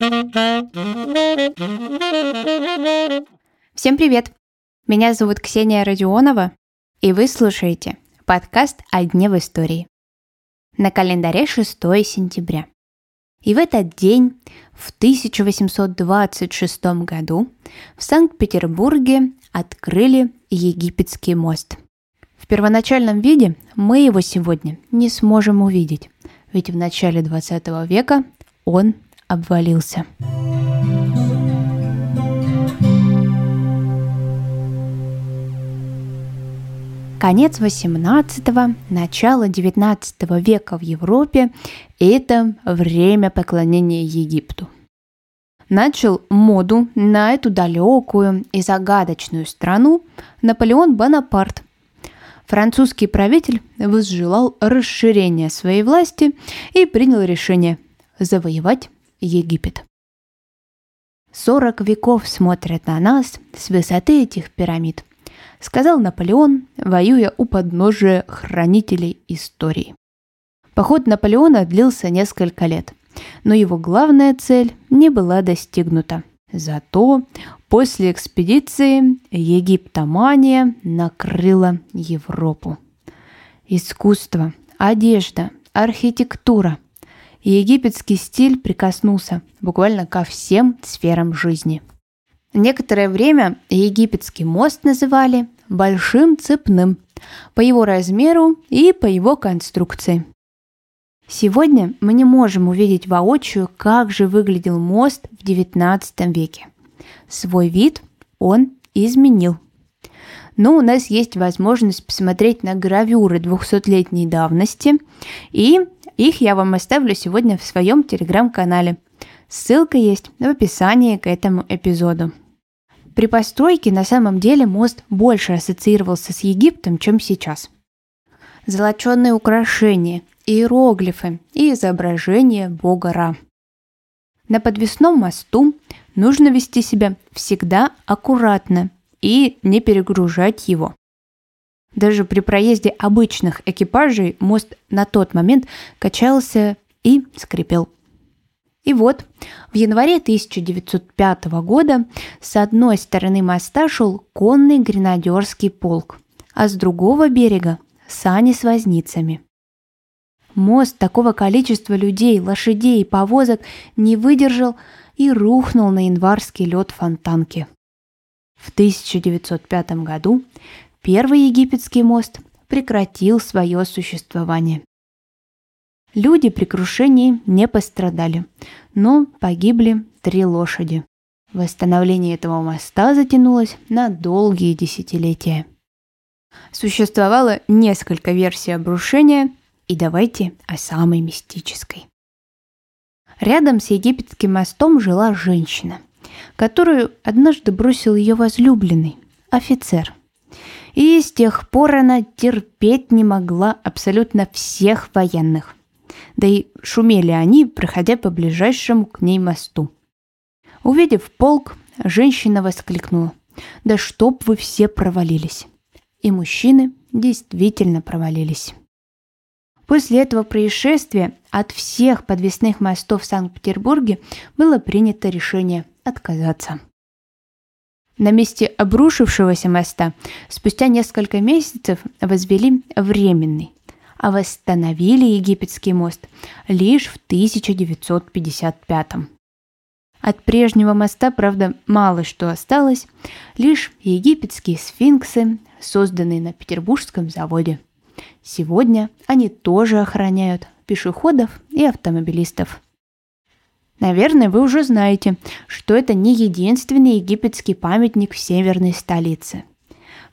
Всем привет! Меня зовут Ксения Родионова, и вы слушаете подкаст «О дне в истории». На календаре 6 сентября. И в этот день, в 1826 году, в Санкт-Петербурге открыли Египетский мост. В первоначальном виде мы его сегодня не сможем увидеть, ведь в начале 20 века он обвалился. Конец 18-го, начало 19 века в Европе – это время поклонения Египту. Начал моду на эту далекую и загадочную страну Наполеон Бонапарт. Французский правитель возжелал расширения своей власти и принял решение завоевать Египет. Сорок веков смотрят на нас с высоты этих пирамид сказал Наполеон, воюя у подножия хранителей истории. Поход Наполеона длился несколько лет, но его главная цель не была достигнута. Зато после экспедиции египтомания накрыла Европу. Искусство, одежда, архитектура. Египетский стиль прикоснулся буквально ко всем сферам жизни – Некоторое время египетский мост называли большим цепным по его размеру и по его конструкции. Сегодня мы не можем увидеть воочию, как же выглядел мост в XIX веке. Свой вид он изменил. Но у нас есть возможность посмотреть на гравюры 200-летней давности, и их я вам оставлю сегодня в своем телеграм-канале – Ссылка есть в описании к этому эпизоду. При постройке на самом деле мост больше ассоциировался с Египтом, чем сейчас. Золоченые украшения, иероглифы и изображение бога Ра. На подвесном мосту нужно вести себя всегда аккуратно и не перегружать его. Даже при проезде обычных экипажей мост на тот момент качался и скрипел. И вот, в январе 1905 года с одной стороны моста шел конный гренадерский полк, а с другого берега – сани с возницами. Мост такого количества людей, лошадей и повозок не выдержал и рухнул на январский лед Фонтанки. В 1905 году первый египетский мост прекратил свое существование. Люди при крушении не пострадали, но погибли три лошади. Восстановление этого моста затянулось на долгие десятилетия. Существовало несколько версий обрушения, и давайте о самой мистической. Рядом с египетским мостом жила женщина, которую однажды бросил ее возлюбленный, офицер. И с тех пор она терпеть не могла абсолютно всех военных да и шумели они, проходя по ближайшему к ней мосту. Увидев полк, женщина воскликнула. «Да чтоб вы все провалились!» И мужчины действительно провалились. После этого происшествия от всех подвесных мостов в Санкт-Петербурге было принято решение отказаться. На месте обрушившегося моста спустя несколько месяцев возвели временный, а восстановили египетский мост лишь в 1955 От прежнего моста, правда, мало что осталось, лишь египетские сфинксы, созданные на Петербургском заводе. Сегодня они тоже охраняют пешеходов и автомобилистов. Наверное, вы уже знаете, что это не единственный египетский памятник в северной столице –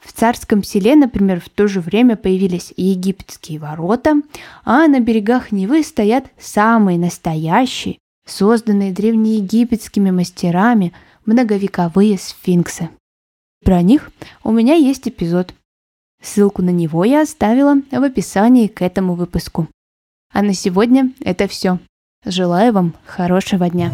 в царском селе, например, в то же время появились египетские ворота, а на берегах Невы стоят самые настоящие, созданные древнеегипетскими мастерами, многовековые сфинксы. Про них у меня есть эпизод. Ссылку на него я оставила в описании к этому выпуску. А на сегодня это все. Желаю вам хорошего дня.